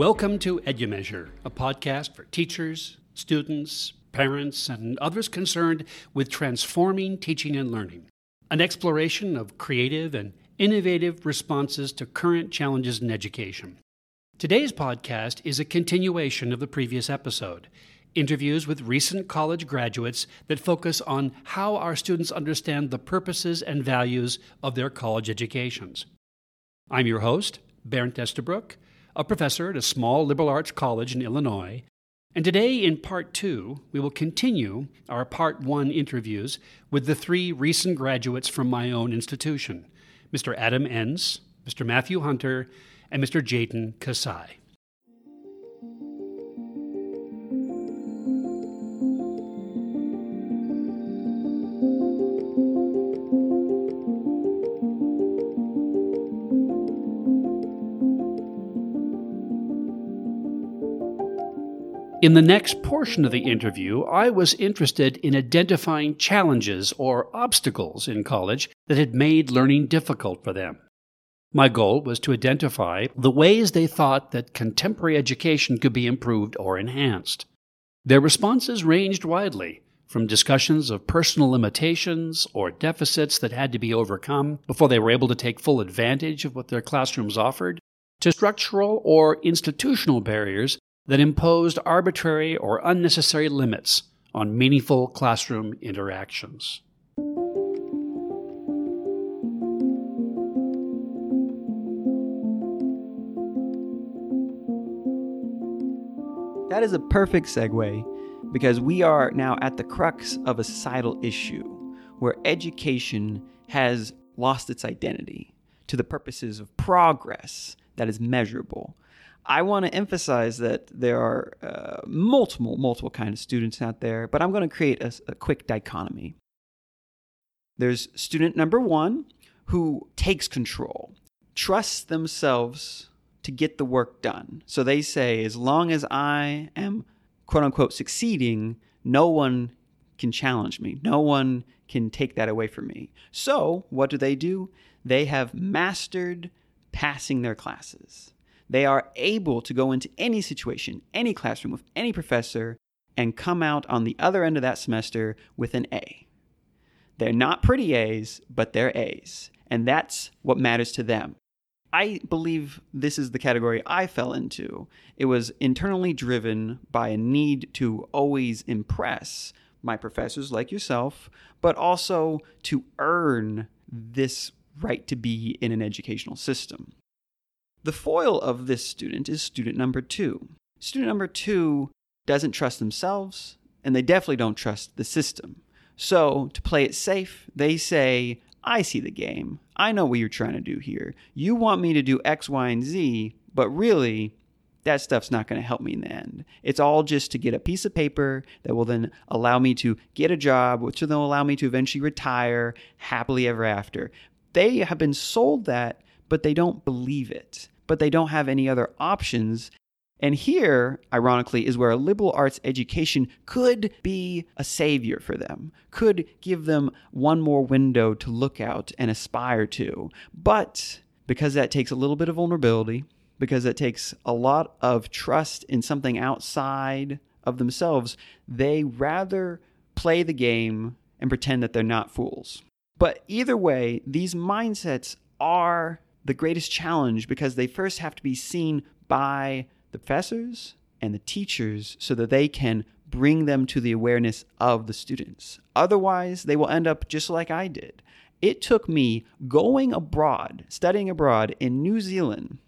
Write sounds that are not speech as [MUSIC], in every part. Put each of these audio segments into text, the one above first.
Welcome to EduMeasure, a podcast for teachers, students, parents, and others concerned with transforming teaching and learning. An exploration of creative and innovative responses to current challenges in education. Today's podcast is a continuation of the previous episode interviews with recent college graduates that focus on how our students understand the purposes and values of their college educations. I'm your host, Bernd Estabrook a professor at a small liberal arts college in Illinois. And today, in part two, we will continue our part one interviews with the three recent graduates from my own institution Mr. Adam Enns, Mr. Matthew Hunter, and Mr. Jatin Kasai. In the next portion of the interview, I was interested in identifying challenges or obstacles in college that had made learning difficult for them. My goal was to identify the ways they thought that contemporary education could be improved or enhanced. Their responses ranged widely, from discussions of personal limitations or deficits that had to be overcome before they were able to take full advantage of what their classrooms offered, to structural or institutional barriers that imposed arbitrary or unnecessary limits on meaningful classroom interactions. That is a perfect segue because we are now at the crux of a societal issue where education has lost its identity to the purposes of progress that is measurable I want to emphasize that there are uh, multiple, multiple kind of students out there, but I'm going to create a, a quick dichotomy. There's student number one who takes control, trusts themselves to get the work done. So they say, as long as I am quote unquote succeeding, no one can challenge me. No one can take that away from me. So what do they do? They have mastered passing their classes. They are able to go into any situation, any classroom with any professor, and come out on the other end of that semester with an A. They're not pretty A's, but they're A's. And that's what matters to them. I believe this is the category I fell into. It was internally driven by a need to always impress my professors like yourself, but also to earn this right to be in an educational system. The foil of this student is student number two. Student number two doesn't trust themselves, and they definitely don't trust the system. So, to play it safe, they say, I see the game. I know what you're trying to do here. You want me to do X, Y, and Z, but really, that stuff's not going to help me in the end. It's all just to get a piece of paper that will then allow me to get a job, which will then allow me to eventually retire happily ever after. They have been sold that but they don't believe it, but they don't have any other options. And here, ironically, is where a liberal arts education could be a savior for them, could give them one more window to look out and aspire to. But because that takes a little bit of vulnerability, because it takes a lot of trust in something outside of themselves, they rather play the game and pretend that they're not fools. But either way, these mindsets are the greatest challenge because they first have to be seen by the professors and the teachers so that they can bring them to the awareness of the students. Otherwise, they will end up just like I did. It took me going abroad, studying abroad in New Zealand,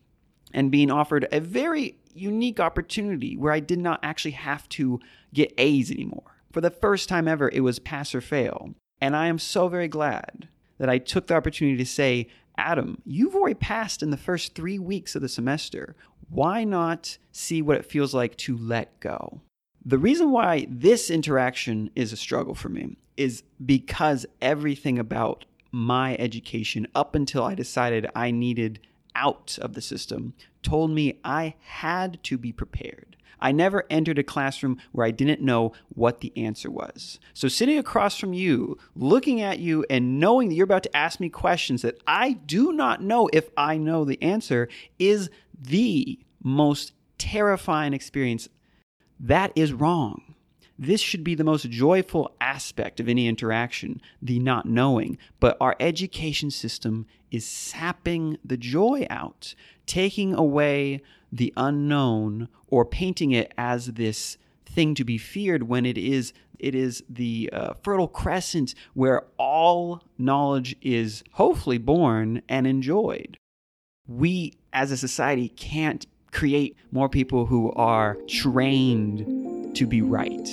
and being offered a very unique opportunity where I did not actually have to get A's anymore. For the first time ever, it was pass or fail. And I am so very glad that I took the opportunity to say, Adam, you've already passed in the first three weeks of the semester. Why not see what it feels like to let go? The reason why this interaction is a struggle for me is because everything about my education up until I decided I needed out of the system told me I had to be prepared. I never entered a classroom where I didn't know what the answer was. So, sitting across from you, looking at you, and knowing that you're about to ask me questions that I do not know if I know the answer is the most terrifying experience. That is wrong. This should be the most joyful aspect of any interaction, the not knowing. But our education system is sapping the joy out, taking away the unknown or painting it as this thing to be feared when it is it is the uh, fertile crescent where all knowledge is hopefully born and enjoyed. We as a society can't create more people who are trained to be right.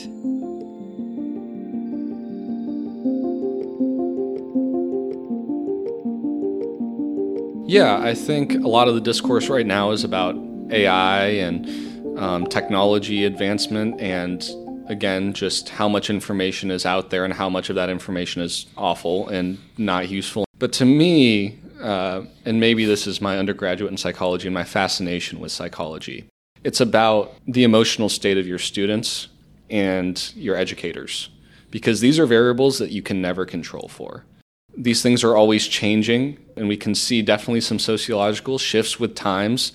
Yeah, I think a lot of the discourse right now is about AI and um, technology advancement, and again, just how much information is out there and how much of that information is awful and not useful. But to me, uh, and maybe this is my undergraduate in psychology and my fascination with psychology, it's about the emotional state of your students and your educators, because these are variables that you can never control for these things are always changing, and we can see definitely some sociological shifts with times.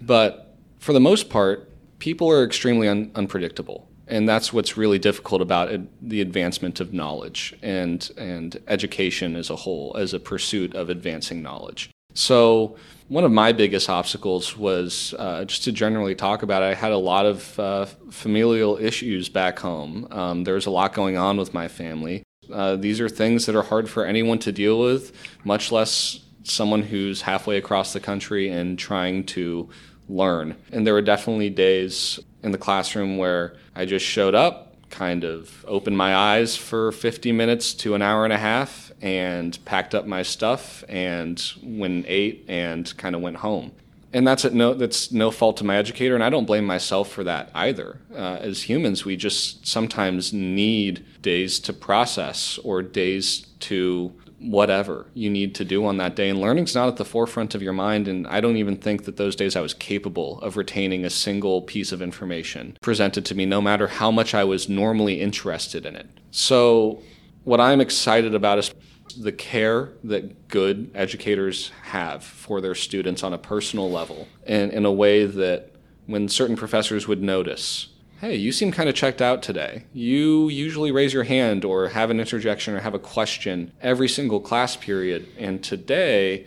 But for the most part, people are extremely un- unpredictable. And that's what's really difficult about the advancement of knowledge and, and education as a whole, as a pursuit of advancing knowledge. So, one of my biggest obstacles was uh, just to generally talk about it. I had a lot of uh, familial issues back home. Um, there was a lot going on with my family. Uh, these are things that are hard for anyone to deal with, much less someone who's halfway across the country and trying to learn. And there were definitely days in the classroom where I just showed up, kind of opened my eyes for 50 minutes to an hour and a half, and packed up my stuff and went and ate and kind of went home and that's no that's no fault to my educator, and I don't blame myself for that either. Uh, as humans, we just sometimes need days to process or days to whatever you need to do on that day. And learning's not at the forefront of your mind. And I don't even think that those days I was capable of retaining a single piece of information presented to me, no matter how much I was normally interested in it. So, what I'm excited about is the care that good educators have for their students on a personal level and in a way that when certain professors would notice hey you seem kind of checked out today. You usually raise your hand or have an interjection or have a question every single class period and today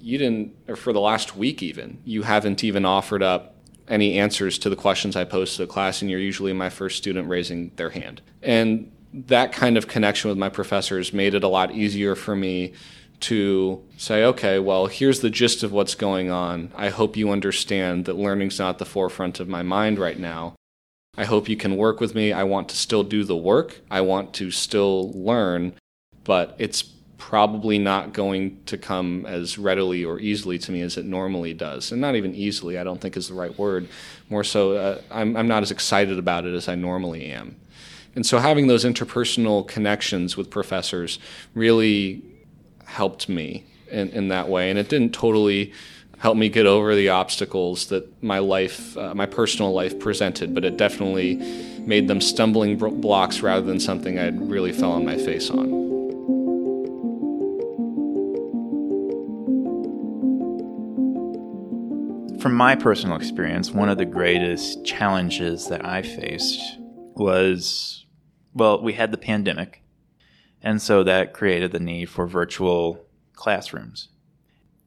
you didn't or for the last week even you haven't even offered up any answers to the questions i posed to the class and you're usually my first student raising their hand. And that kind of connection with my professors made it a lot easier for me to say, okay, well, here's the gist of what's going on. I hope you understand that learning's not the forefront of my mind right now. I hope you can work with me. I want to still do the work. I want to still learn, but it's probably not going to come as readily or easily to me as it normally does. And not even easily, I don't think is the right word. More so, uh, I'm, I'm not as excited about it as I normally am. And so having those interpersonal connections with professors really helped me in, in that way. And it didn't totally help me get over the obstacles that my life, uh, my personal life presented, but it definitely made them stumbling blocks rather than something I'd really fell on my face on. From my personal experience, one of the greatest challenges that I faced was well, we had the pandemic, and so that created the need for virtual classrooms.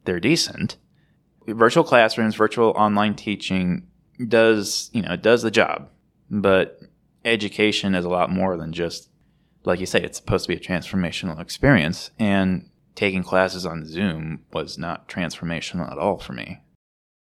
They're decent. Virtual classrooms, virtual online teaching does, you know, does the job. But education is a lot more than just like you say, it's supposed to be a transformational experience. And taking classes on Zoom was not transformational at all for me.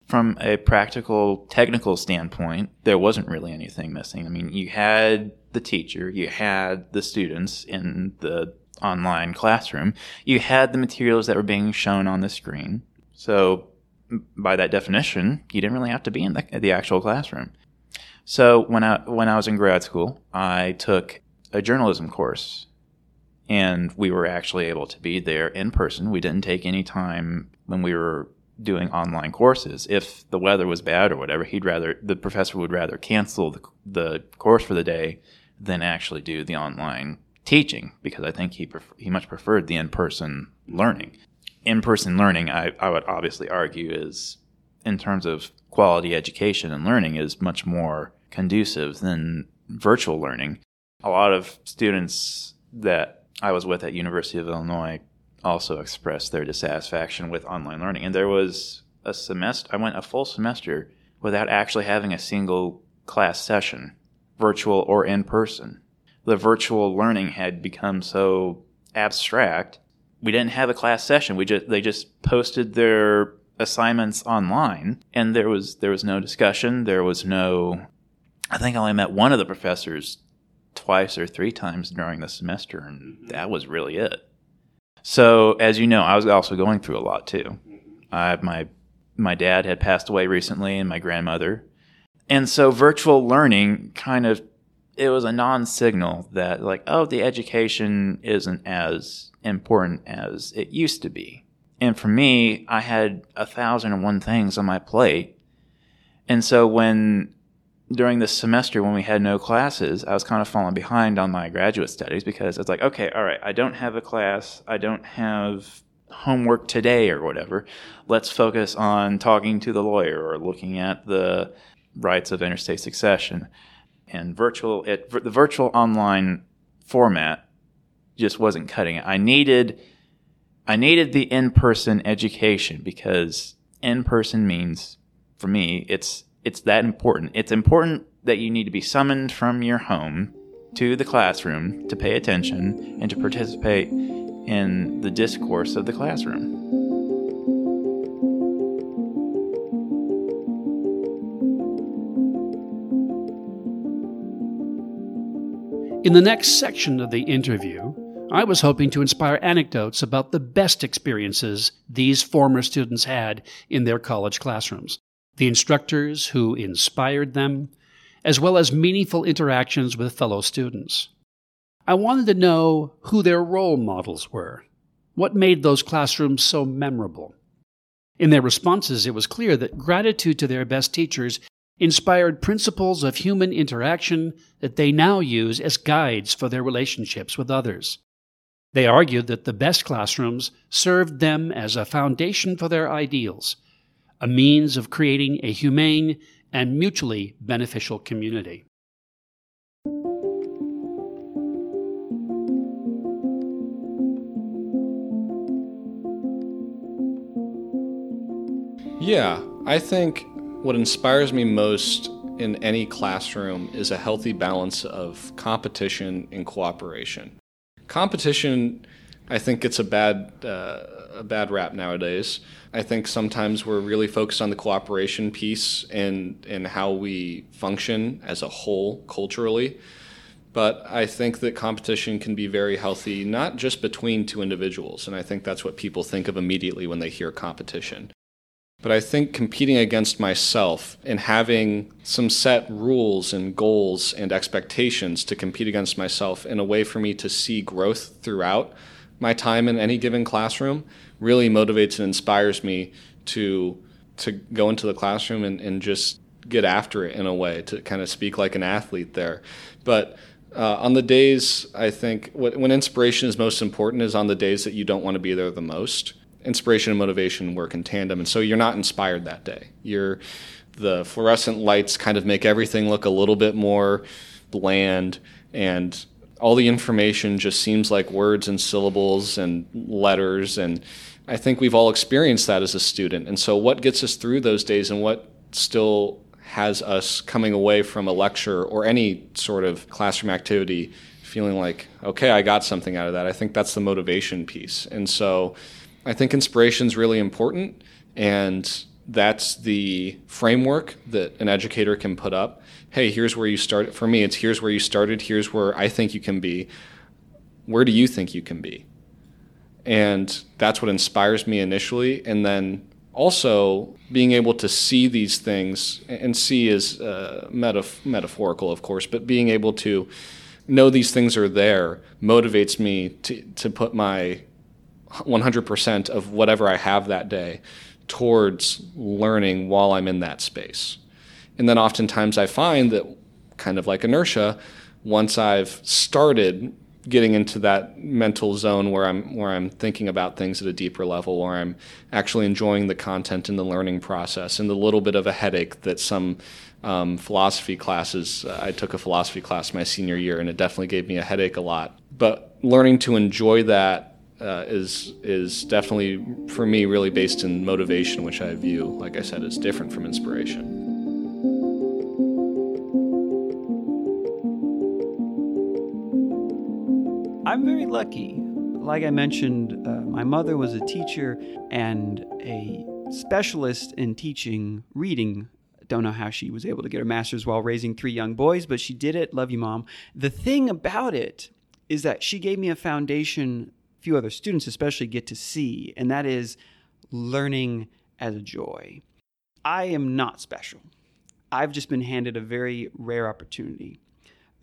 From a practical, technical standpoint, there wasn't really anything missing. I mean, you had the teacher, you had the students in the online classroom, you had the materials that were being shown on the screen. So, by that definition, you didn't really have to be in the, the actual classroom. So, when I when I was in grad school, I took a journalism course, and we were actually able to be there in person. We didn't take any time when we were doing online courses. If the weather was bad or whatever, he'd rather the professor would rather cancel the, the course for the day than actually do the online teaching because I think he pref- he much preferred the in person learning. In person learning, I, I would obviously argue, is in terms of quality education and learning is much more conducive than virtual learning. A lot of students that I was with at University of Illinois also expressed their dissatisfaction with online learning. And there was a semester I went a full semester without actually having a single class session, virtual or in person. The virtual learning had become so abstract. We didn't have a class session. We just they just posted their assignments online and there was there was no discussion, there was no I think I only met one of the professors twice or three times during the semester and that was really it. So, as you know, I was also going through a lot too. I, my my dad had passed away recently and my grandmother. And so virtual learning kind of it was a non-signal that like oh the education isn't as important as it used to be. And for me, I had a thousand and one things on my plate. And so when during this semester when we had no classes, I was kind of falling behind on my graduate studies because it's like, okay, all right, I don't have a class, I don't have homework today or whatever. Let's focus on talking to the lawyer or looking at the rights of intestate succession. And virtual, it, the virtual online format just wasn't cutting it. I needed, I needed the in-person education because in-person means, for me, it's it's that important. It's important that you need to be summoned from your home to the classroom to pay attention and to participate in the discourse of the classroom. In the next section of the interview, I was hoping to inspire anecdotes about the best experiences these former students had in their college classrooms, the instructors who inspired them, as well as meaningful interactions with fellow students. I wanted to know who their role models were. What made those classrooms so memorable? In their responses, it was clear that gratitude to their best teachers inspired principles of human interaction that they now use as guides for their relationships with others. They argued that the best classrooms served them as a foundation for their ideals, a means of creating a humane and mutually beneficial community. Yeah, I think what inspires me most in any classroom is a healthy balance of competition and cooperation. Competition, I think, it's a bad uh, a bad rap nowadays. I think sometimes we're really focused on the cooperation piece and and how we function as a whole culturally. But I think that competition can be very healthy, not just between two individuals. And I think that's what people think of immediately when they hear competition. But I think competing against myself and having some set rules and goals and expectations to compete against myself in a way for me to see growth throughout my time in any given classroom really motivates and inspires me to to go into the classroom and, and just get after it in a way to kind of speak like an athlete there. But uh, on the days, I think what, when inspiration is most important is on the days that you don't want to be there the most. Inspiration and motivation work in tandem, and so you're not inspired that day. You're the fluorescent lights kind of make everything look a little bit more bland, and all the information just seems like words and syllables and letters and I think we've all experienced that as a student. And so, what gets us through those days and what still has us coming away from a lecture or any sort of classroom activity feeling like, okay, I got something out of that? I think that's the motivation piece. And so, I think inspiration is really important. And that's the framework that an educator can put up. Hey, here's where you start. For me, it's here's where you started, here's where I think you can be. Where do you think you can be? And that's what inspires me initially. And then also being able to see these things, and see is uh, metaf- metaphorical, of course, but being able to know these things are there motivates me to, to put my 100% of whatever I have that day towards learning while I'm in that space. And then oftentimes I find that, kind of like inertia, once I've started getting into that mental zone where I'm where I'm thinking about things at a deeper level, where I'm actually enjoying the content and the learning process, and the little bit of a headache that some um, philosophy classes. Uh, I took a philosophy class my senior year, and it definitely gave me a headache a lot. But learning to enjoy that uh, is is definitely for me really based in motivation, which I view, like I said, is different from inspiration. Very lucky. Like I mentioned, uh, my mother was a teacher and a specialist in teaching reading. Don't know how she was able to get her master's while raising three young boys, but she did it. Love you, mom. The thing about it is that she gave me a foundation few other students especially get to see, and that is learning as a joy. I am not special. I've just been handed a very rare opportunity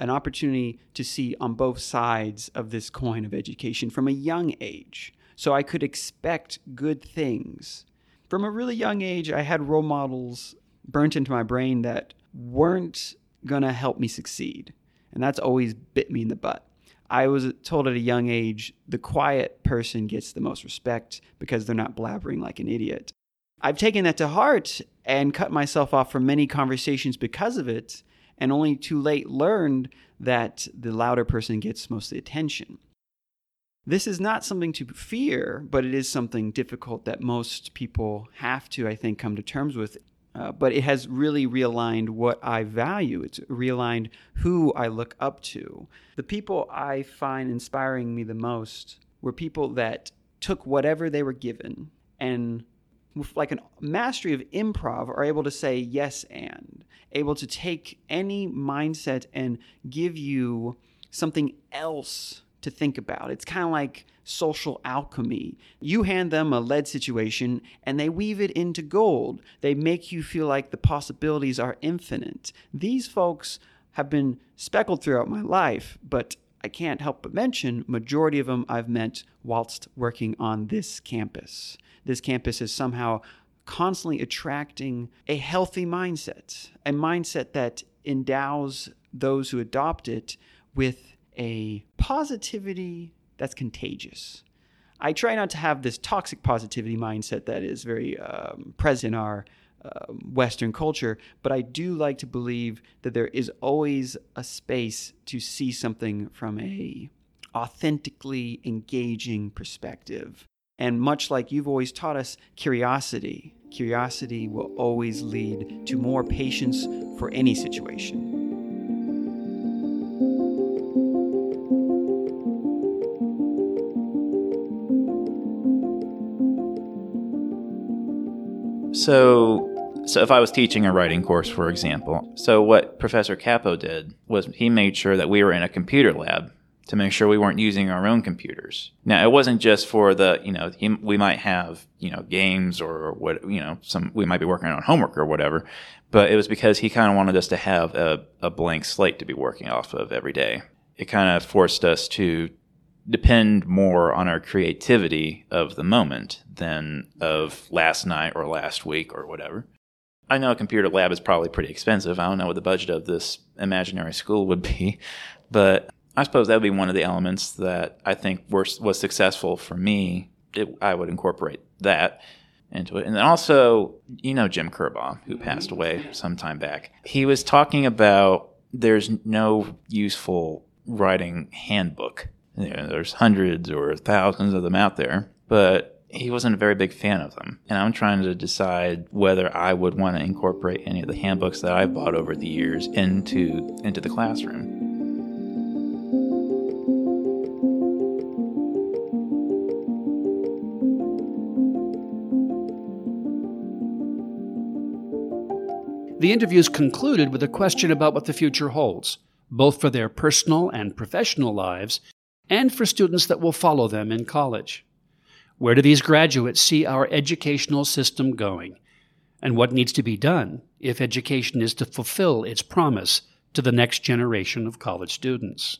an opportunity to see on both sides of this coin of education from a young age. So I could expect good things. From a really young age, I had role models burnt into my brain that weren't going to help me succeed. And that's always bit me in the butt. I was told at a young age the quiet person gets the most respect because they're not blabbering like an idiot. I've taken that to heart and cut myself off from many conversations because of it and only too late learned that the louder person gets most of the attention. This is not something to fear, but it is something difficult that most people have to, I think, come to terms with. Uh, but it has really realigned what I value. It's realigned who I look up to. The people I find inspiring me the most were people that took whatever they were given and with like a mastery of improv are able to say yes and able to take any mindset and give you something else to think about. It's kind of like social alchemy. You hand them a lead situation and they weave it into gold. They make you feel like the possibilities are infinite. These folks have been speckled throughout my life, but I can't help but mention majority of them I've met whilst working on this campus this campus is somehow constantly attracting a healthy mindset, a mindset that endows those who adopt it with a positivity that's contagious. I try not to have this toxic positivity mindset that is very um, present in our uh, Western culture, but I do like to believe that there is always a space to see something from a authentically engaging perspective. And much like you've always taught us, curiosity, curiosity will always lead to more patience for any situation. So, so if I was teaching a writing course, for example, so what Professor Capo did was he made sure that we were in a computer lab to make sure we weren't using our own computers. Now, it wasn't just for the, you know, we might have, you know, games or what, you know, some, we might be working on homework or whatever, but it was because he kind of wanted us to have a, a blank slate to be working off of every day. It kind of forced us to depend more on our creativity of the moment than of last night or last week or whatever. I know a computer lab is probably pretty expensive. I don't know what the budget of this imaginary school would be, [LAUGHS] but I suppose that would be one of the elements that I think was, was successful for me. It, I would incorporate that into it. And then also, you know, Jim Kerbaugh, who passed away some time back. He was talking about there's no useful writing handbook. You know, there's hundreds or thousands of them out there, but he wasn't a very big fan of them. And I'm trying to decide whether I would want to incorporate any of the handbooks that I've bought over the years into into the classroom. The interviews concluded with a question about what the future holds, both for their personal and professional lives, and for students that will follow them in college. Where do these graduates see our educational system going? And what needs to be done if education is to fulfill its promise to the next generation of college students?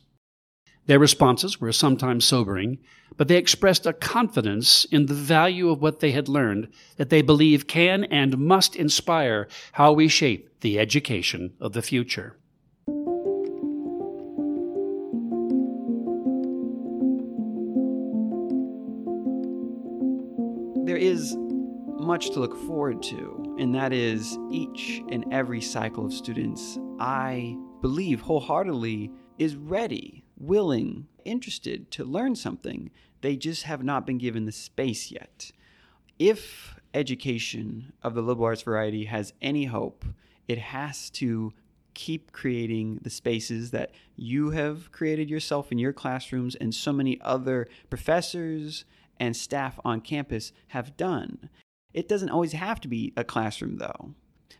Their responses were sometimes sobering, but they expressed a confidence in the value of what they had learned that they believe can and must inspire how we shape the education of the future. There is much to look forward to, and that is each and every cycle of students, I believe wholeheartedly, is ready willing, interested to learn something. They just have not been given the space yet. If education of the liberal arts variety has any hope, it has to keep creating the spaces that you have created yourself in your classrooms and so many other professors and staff on campus have done. It doesn't always have to be a classroom, though.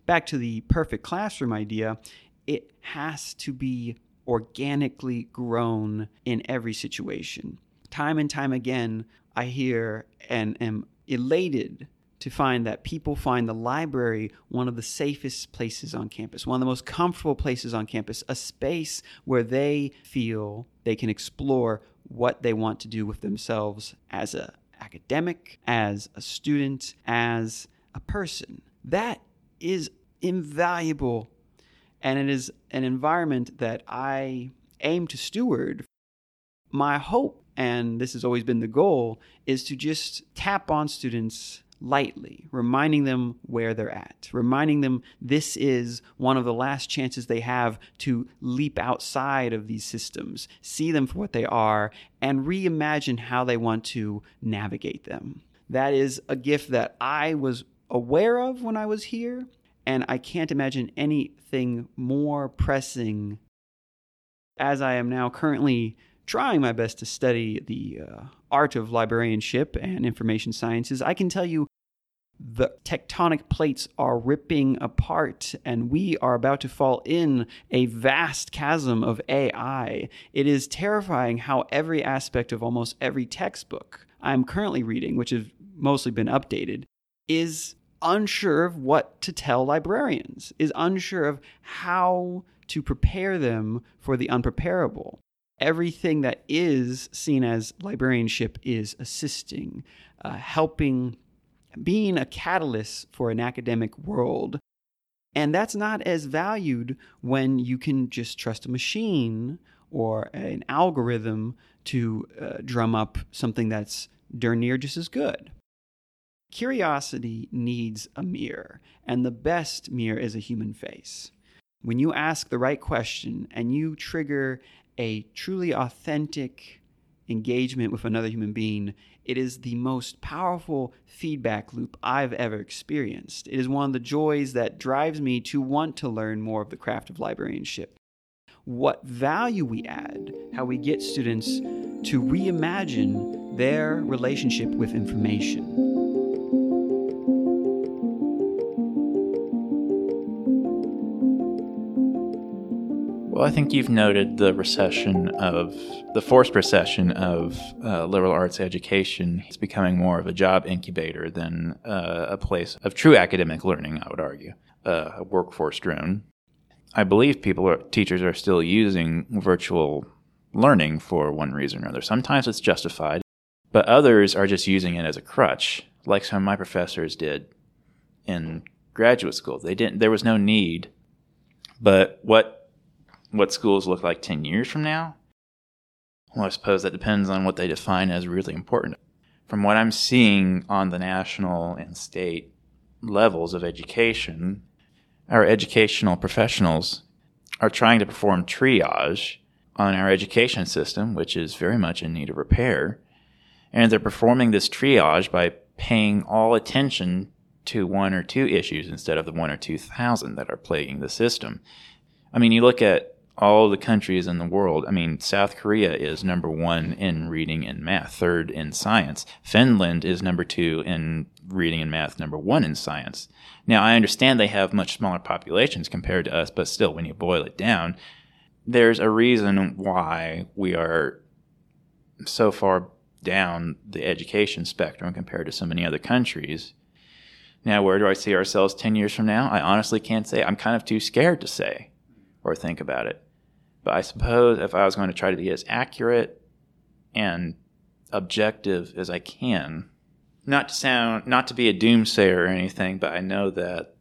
Back to the perfect classroom idea, it has to be organically grown in every situation. Time and time again, I hear and am elated to find that people find the library one of the safest places on campus, one of the most comfortable places on campus, a space where they feel they can explore what they want to do with themselves as a academic, as a student, as a person. That is invaluable and it is an environment that I aim to steward. My hope, and this has always been the goal, is to just tap on students lightly, reminding them where they're at, reminding them this is one of the last chances they have to leap outside of these systems, see them for what they are, and reimagine how they want to navigate them. That is a gift that I was aware of when I was here, and I can't imagine anything more pressing as I am now currently trying my best to study the uh, art of librarianship and information sciences, I can tell you the tectonic plates are ripping apart and we are about to fall in a vast chasm of AI. It is terrifying how every aspect of almost every textbook I'm currently reading, which has mostly been updated, is unsure of what to tell librarians, is unsure of how to prepare them for the unpreparable everything that is seen as librarianship is assisting, uh, helping, being a catalyst for an academic world. And that's not as valued when you can just trust a machine or an algorithm to uh, drum up something that's darn near just as good. Curiosity needs a mirror, and the best mirror is a human face. When you ask the right question and you trigger a truly authentic engagement with another human being, it is the most powerful feedback loop I've ever experienced. It is one of the joys that drives me to want to learn more of the craft of librarianship. What value we add, how we get students to reimagine their relationship with information. Well, I think you've noted the recession of the forced recession of uh, liberal arts education. It's becoming more of a job incubator than uh, a place of true academic learning. I would argue, uh, a workforce drone. I believe people, are, teachers, are still using virtual learning for one reason or another. Sometimes it's justified, but others are just using it as a crutch, like some of my professors did in graduate school. They didn't. There was no need, but what what schools look like 10 years from now? Well, I suppose that depends on what they define as really important. From what I'm seeing on the national and state levels of education, our educational professionals are trying to perform triage on our education system, which is very much in need of repair. And they're performing this triage by paying all attention to one or two issues instead of the one or two thousand that are plaguing the system. I mean, you look at all the countries in the world. I mean, South Korea is number one in reading and math, third in science. Finland is number two in reading and math, number one in science. Now, I understand they have much smaller populations compared to us, but still, when you boil it down, there's a reason why we are so far down the education spectrum compared to so many other countries. Now, where do I see ourselves 10 years from now? I honestly can't say. I'm kind of too scared to say or think about it. But I suppose if I was going to try to be as accurate and objective as I can, not to sound, not to be a doomsayer or anything, but I know that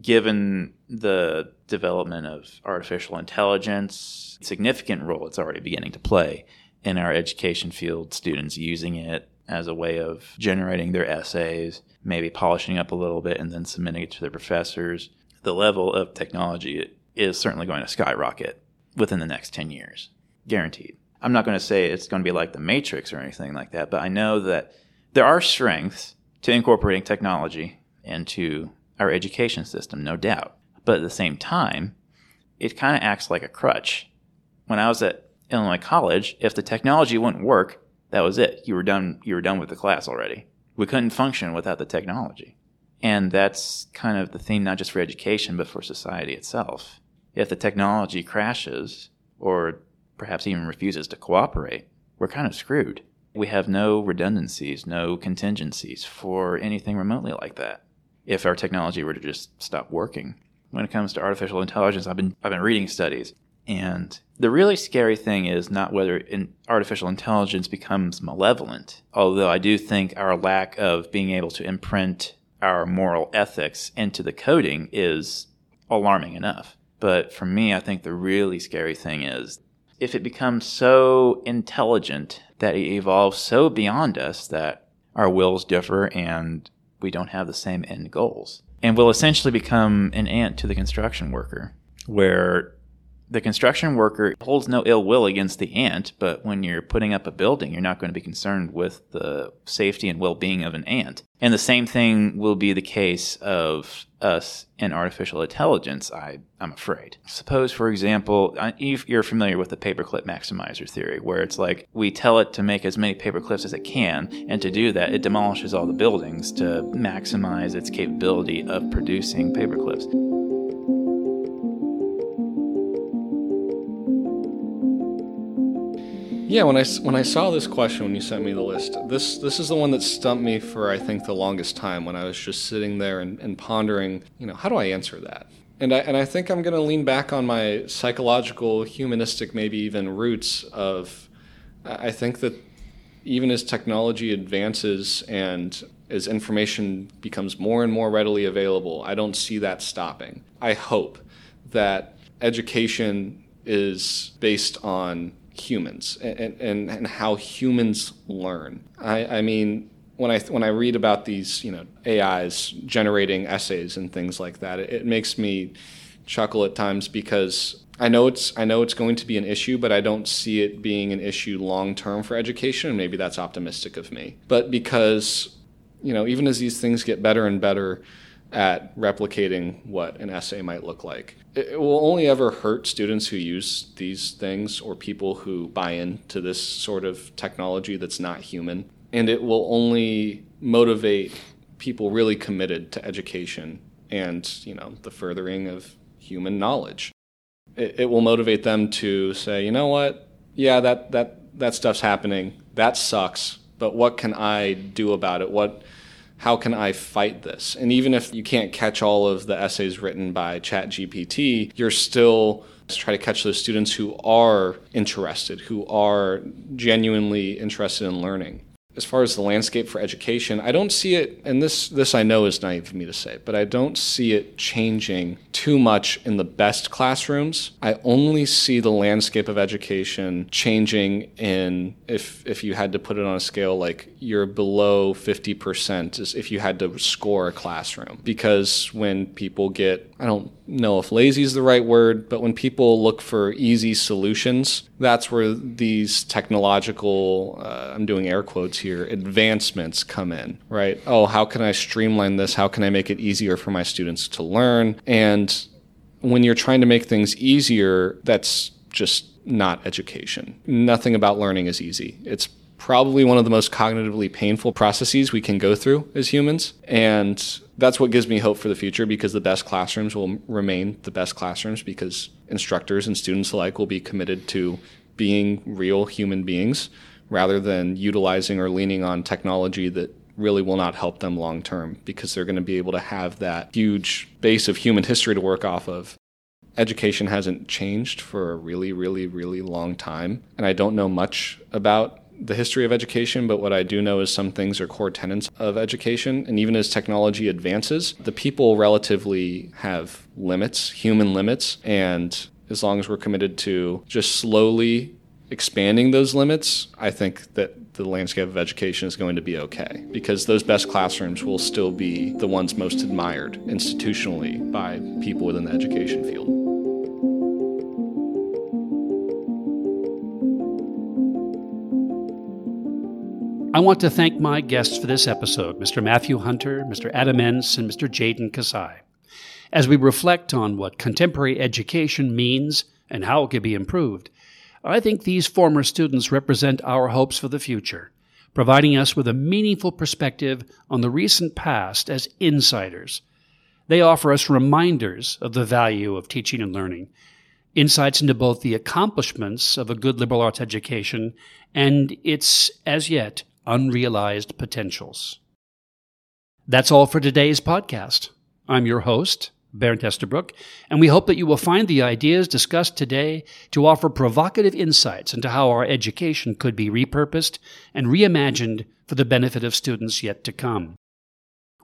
given the development of artificial intelligence, significant role it's already beginning to play in our education field, students using it as a way of generating their essays, maybe polishing up a little bit and then submitting it to their professors. The level of technology is certainly going to skyrocket within the next 10 years, guaranteed. I'm not going to say it's going to be like the Matrix or anything like that, but I know that there are strengths to incorporating technology into our education system, no doubt. But at the same time, it kind of acts like a crutch. When I was at Illinois College, if the technology wouldn't work, that was it. You were done. You were done with the class already. We couldn't function without the technology, and that's kind of the theme not just for education but for society itself. If the technology crashes or perhaps even refuses to cooperate, we're kind of screwed. We have no redundancies, no contingencies for anything remotely like that. If our technology were to just stop working, when it comes to artificial intelligence, I've been I've been reading studies, and the really scary thing is not whether in artificial intelligence becomes malevolent. Although I do think our lack of being able to imprint our moral ethics into the coding is alarming enough. But for me, I think the really scary thing is if it becomes so intelligent that it evolves so beyond us that our wills differ and we don't have the same end goals. And will essentially become an ant to the construction worker, where the construction worker holds no ill will against the ant, but when you're putting up a building, you're not going to be concerned with the safety and well being of an ant. And the same thing will be the case of us in artificial intelligence, I, I'm afraid. Suppose, for example, you're familiar with the paperclip maximizer theory, where it's like we tell it to make as many paperclips as it can, and to do that, it demolishes all the buildings to maximize its capability of producing paperclips. Yeah, when I, when I saw this question when you sent me the list, this this is the one that stumped me for I think the longest time when I was just sitting there and, and pondering, you know, how do I answer that? And I and I think I'm going to lean back on my psychological, humanistic, maybe even roots of. I think that even as technology advances and as information becomes more and more readily available, I don't see that stopping. I hope that education is based on humans and, and, and how humans learn. I, I mean, when I when I read about these, you know, AIs generating essays and things like that, it, it, makes me chuckle at times because I know it's I know it's going to be an issue, but I don't see it being an issue long term for education, and maybe that's optimistic of me. But because you know, even as these things get better and better at replicating what an essay might look like, it will only ever hurt students who use these things or people who buy into this sort of technology that's not human. And it will only motivate people really committed to education and, you know, the furthering of human knowledge. It, it will motivate them to say, you know what? Yeah, that, that, that stuff's happening. That sucks. But what can I do about it? What how can I fight this? And even if you can't catch all of the essays written by ChatGPT, you're still try to catch those students who are interested, who are genuinely interested in learning as far as the landscape for education, I don't see it, and this, this I know is naive of me to say, but I don't see it changing too much in the best classrooms. I only see the landscape of education changing in, if, if you had to put it on a scale, like you're below 50% is if you had to score a classroom. Because when people get, I don't know if lazy is the right word, but when people look for easy solutions, that's where these technological, uh, I'm doing air quotes here, advancements come in, right? Oh, how can I streamline this? How can I make it easier for my students to learn? And when you're trying to make things easier, that's just not education. Nothing about learning is easy. It's probably one of the most cognitively painful processes we can go through as humans. And that's what gives me hope for the future because the best classrooms will remain the best classrooms because instructors and students alike will be committed to being real human beings rather than utilizing or leaning on technology that really will not help them long term because they're going to be able to have that huge base of human history to work off of. Education hasn't changed for a really, really, really long time. And I don't know much about the history of education, but what I do know is some things are core tenets of education. And even as technology advances, the people relatively have limits, human limits. And as long as we're committed to just slowly expanding those limits, I think that the landscape of education is going to be okay because those best classrooms will still be the ones most admired institutionally by people within the education field. I want to thank my guests for this episode, Mr. Matthew Hunter, Mr. Adam Entz, and Mr. Jaden Kasai. As we reflect on what contemporary education means and how it can be improved, I think these former students represent our hopes for the future, providing us with a meaningful perspective on the recent past as insiders. They offer us reminders of the value of teaching and learning, insights into both the accomplishments of a good liberal arts education and its, as yet, unrealized potentials. That's all for today's podcast. I'm your host, Bernd Estabrook, and we hope that you will find the ideas discussed today to offer provocative insights into how our education could be repurposed and reimagined for the benefit of students yet to come.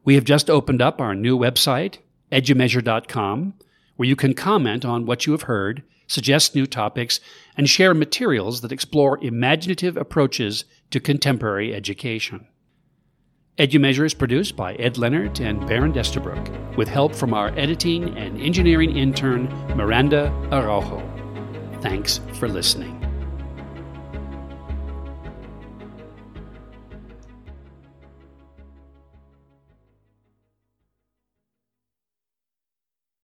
We have just opened up our new website, edumeasure.com, where you can comment on what you have heard, suggest new topics, and share materials that explore imaginative approaches to contemporary education. EduMeasure is produced by Ed Leonard and Baron Estabrook, with help from our editing and engineering intern, Miranda Araujo. Thanks for listening.